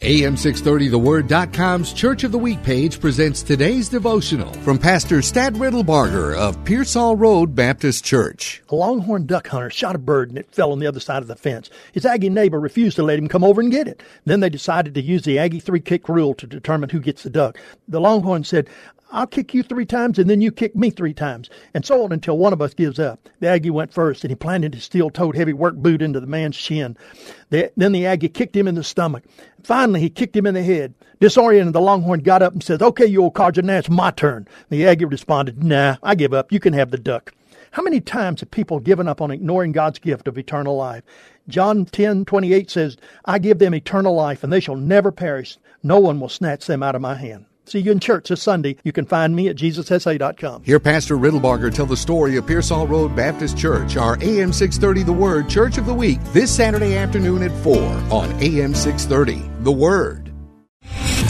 AM630TheWord.com's Church of the Week page presents today's devotional from Pastor Stad Riddlebarger of Pearsall Road Baptist Church. A longhorn duck hunter shot a bird and it fell on the other side of the fence. His Aggie neighbor refused to let him come over and get it. Then they decided to use the Aggie three kick rule to determine who gets the duck. The longhorn said, I'll kick you three times and then you kick me three times, and so on until one of us gives up. The Aggie went first and he planted his steel toed heavy work boot into the man's shin. The, then the Aggie kicked him in the stomach. Finally, he kicked him in the head. Disoriented, the Longhorn got up and said, Okay, you old codger, now it's my turn. The Aggie responded, Nah, I give up. You can have the duck. How many times have people given up on ignoring God's gift of eternal life? John 10, 28 says, I give them eternal life, and they shall never perish. No one will snatch them out of my hand. See you in church this Sunday. You can find me at JesusSA.com. Hear Pastor Riddlebarger tell the story of Pearsall Road Baptist Church, our AM 630 The Word Church of the Week, this Saturday afternoon at 4 on AM 630 The Word.